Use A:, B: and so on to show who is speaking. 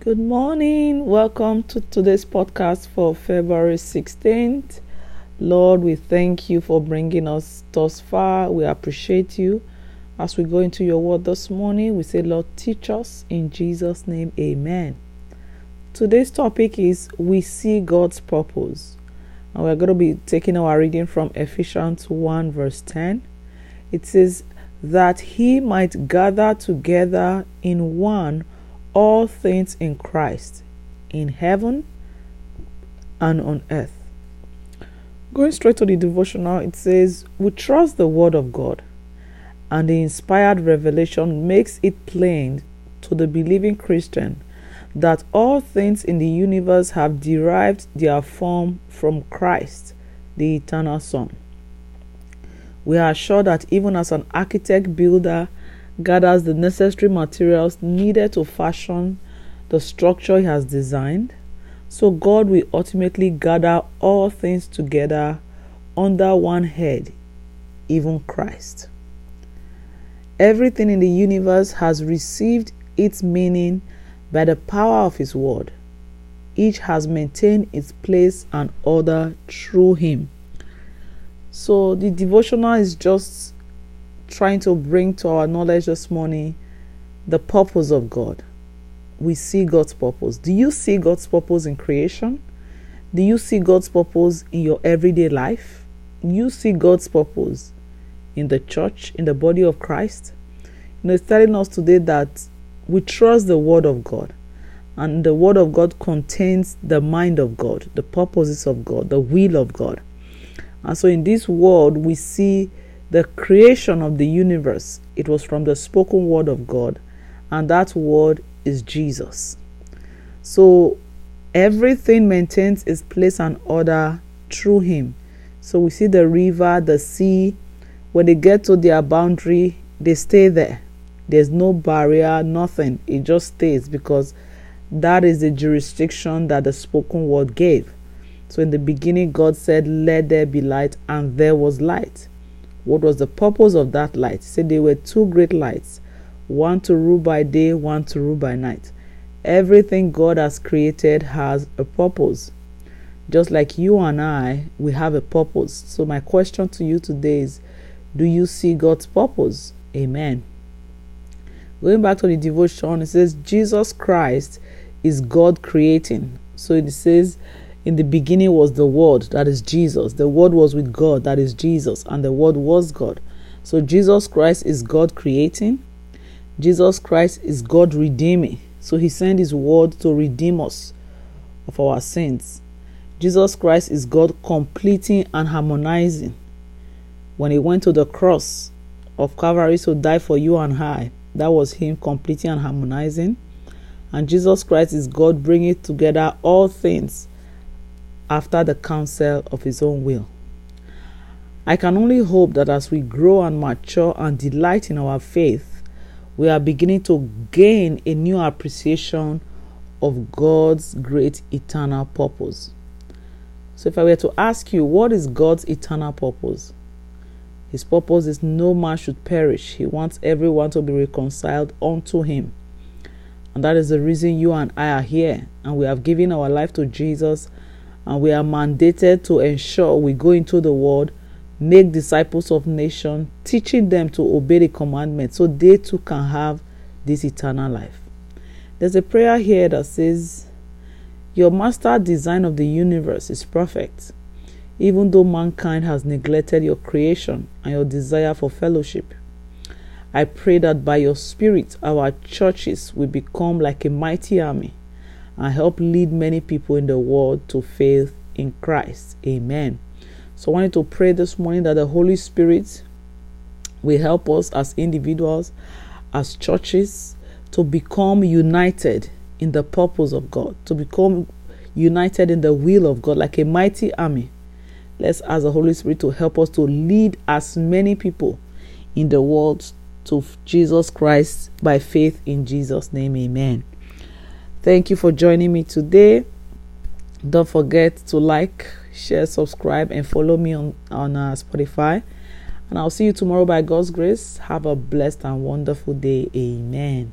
A: Good morning. Welcome to today's podcast for February 16th. Lord, we thank you for bringing us thus far. We appreciate you. As we go into your word this morning, we say, Lord, teach us in Jesus' name. Amen. Today's topic is We See God's Purpose. And we're going to be taking our reading from Ephesians 1, verse 10. It says, That he might gather together in one all things in Christ, in heaven and on earth. Going straight to the devotional, it says, We trust the Word of God, and the inspired revelation makes it plain to the believing Christian that all things in the universe have derived their form from Christ, the eternal Son. We are sure that even as an architect builder gathers the necessary materials needed to fashion the structure he has designed, so God will ultimately gather all things together under one head, even Christ. Everything in the universe has received its meaning by the power of His Word. Each has maintained its place and order through Him. So the devotional is just trying to bring to our knowledge this morning the purpose of God. We see God's purpose. Do you see God's purpose in creation? Do you see God's purpose in your everyday life? You see God's purpose in the church, in the body of Christ? You know, it's telling us today that we trust the Word of God. And the Word of God contains the mind of God, the purposes of God, the will of God. And so in this world, we see the creation of the universe, it was from the spoken word of God, and that word is Jesus. So everything maintains its place and order through him. So we see the river, the sea, when they get to their boundary, they stay there. There's no barrier, nothing. It just stays because that is the jurisdiction that the spoken word gave. So in the beginning, God said, Let there be light, and there was light. What was the purpose of that light? He said there were two great lights, one to rule by day, one to rule by night. Everything God has created has a purpose. Just like you and I, we have a purpose. So, my question to you today is Do you see God's purpose? Amen. Going back to the devotion, it says Jesus Christ is God creating. So it says in the beginning was the Word, that is Jesus. The Word was with God, that is Jesus. And the Word was God. So Jesus Christ is God creating. Jesus Christ is God redeeming. So he sent his word to redeem us of our sins. Jesus Christ is God completing and harmonizing. When he went to the cross of Calvary to die for you and I, that was him completing and harmonizing. And Jesus Christ is God bringing together all things after the counsel of his own will. I can only hope that as we grow and mature and delight in our faith, we are beginning to gain a new appreciation of God's great eternal purpose. So, if I were to ask you, what is God's eternal purpose? His purpose is no man should perish. He wants everyone to be reconciled unto Him. And that is the reason you and I are here. And we have given our life to Jesus and we are mandated to ensure we go into the world make disciples of nations teaching them to obey the commandments so they too can have this eternal life. There's a prayer here that says your master design of the universe is perfect even though mankind has neglected your creation and your desire for fellowship. I pray that by your spirit our churches will become like a mighty army and help lead many people in the world to faith in Christ. Amen. So I wanted to pray this morning that the Holy Spirit will help us as individuals, as churches, to become united in the purpose of God, to become united in the will of God, like a mighty army. Let's ask the Holy Spirit to help us to lead as many people in the world to Jesus Christ by faith in Jesus' name. Amen. Thank you for joining me today. Don't forget to like, share, subscribe, and follow me on, on uh, Spotify. And I'll see you tomorrow by God's grace. Have a blessed and wonderful day. Amen.